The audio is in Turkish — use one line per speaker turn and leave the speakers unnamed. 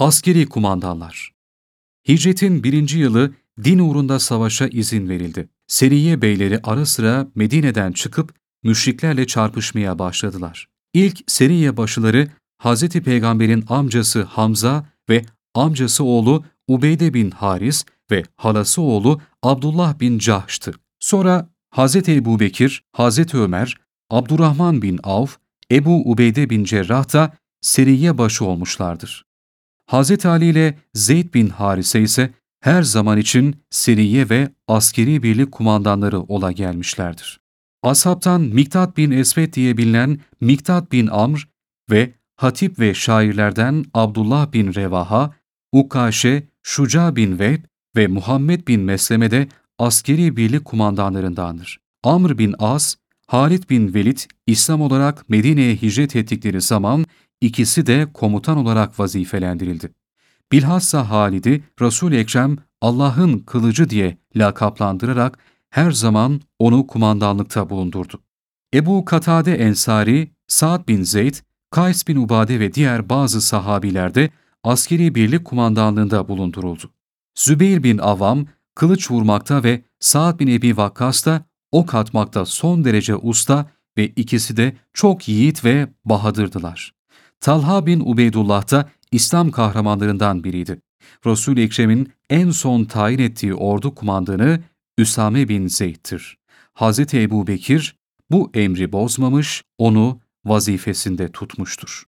Askeri kumandanlar Hicretin birinci yılı din uğrunda savaşa izin verildi. Seriye beyleri ara sıra Medine'den çıkıp müşriklerle çarpışmaya başladılar. İlk Seriye başıları Hz. Peygamber'in amcası Hamza ve amcası oğlu Ubeyde bin Haris ve halası oğlu Abdullah bin Cahş'tı. Sonra Hz. Ebu Bekir, Hz. Ömer, Abdurrahman bin Avf, Ebu Ubeyde bin Cerrah da Seriye başı olmuşlardır. Hz. Ali ile Zeyd bin Harise ise her zaman için seriye ve askeri birlik kumandanları ola gelmişlerdir. Ashabtan Miktat bin Esvet diye bilinen Miktat bin Amr ve hatip ve şairlerden Abdullah bin Revaha, Ukaşe, Şuca bin Vehb ve Muhammed bin Mesleme de askeri birlik kumandanlarındandır. Amr bin As, Halid bin Velid İslam olarak Medine'ye hicret ettikleri zaman ikisi de komutan olarak vazifelendirildi. Bilhassa Halid'i Resul-i Ekrem Allah'ın kılıcı diye lakaplandırarak her zaman onu kumandanlıkta bulundurdu. Ebu Katade Ensari, Sa'd bin Zeyd, Kays bin Ubade ve diğer bazı sahabiler de askeri birlik kumandanlığında bulunduruldu. Zübeyir bin Avam, kılıç vurmakta ve Sa'd bin Ebi Vakkas da ok atmakta son derece usta ve ikisi de çok yiğit ve bahadırdılar. Talha bin Ubeydullah da İslam kahramanlarından biriydi. Resul-i Ekrem'in en son tayin ettiği ordu kumandanı Üsame bin Zeyd'tir. Hz. Ebu Bekir bu emri bozmamış, onu vazifesinde tutmuştur.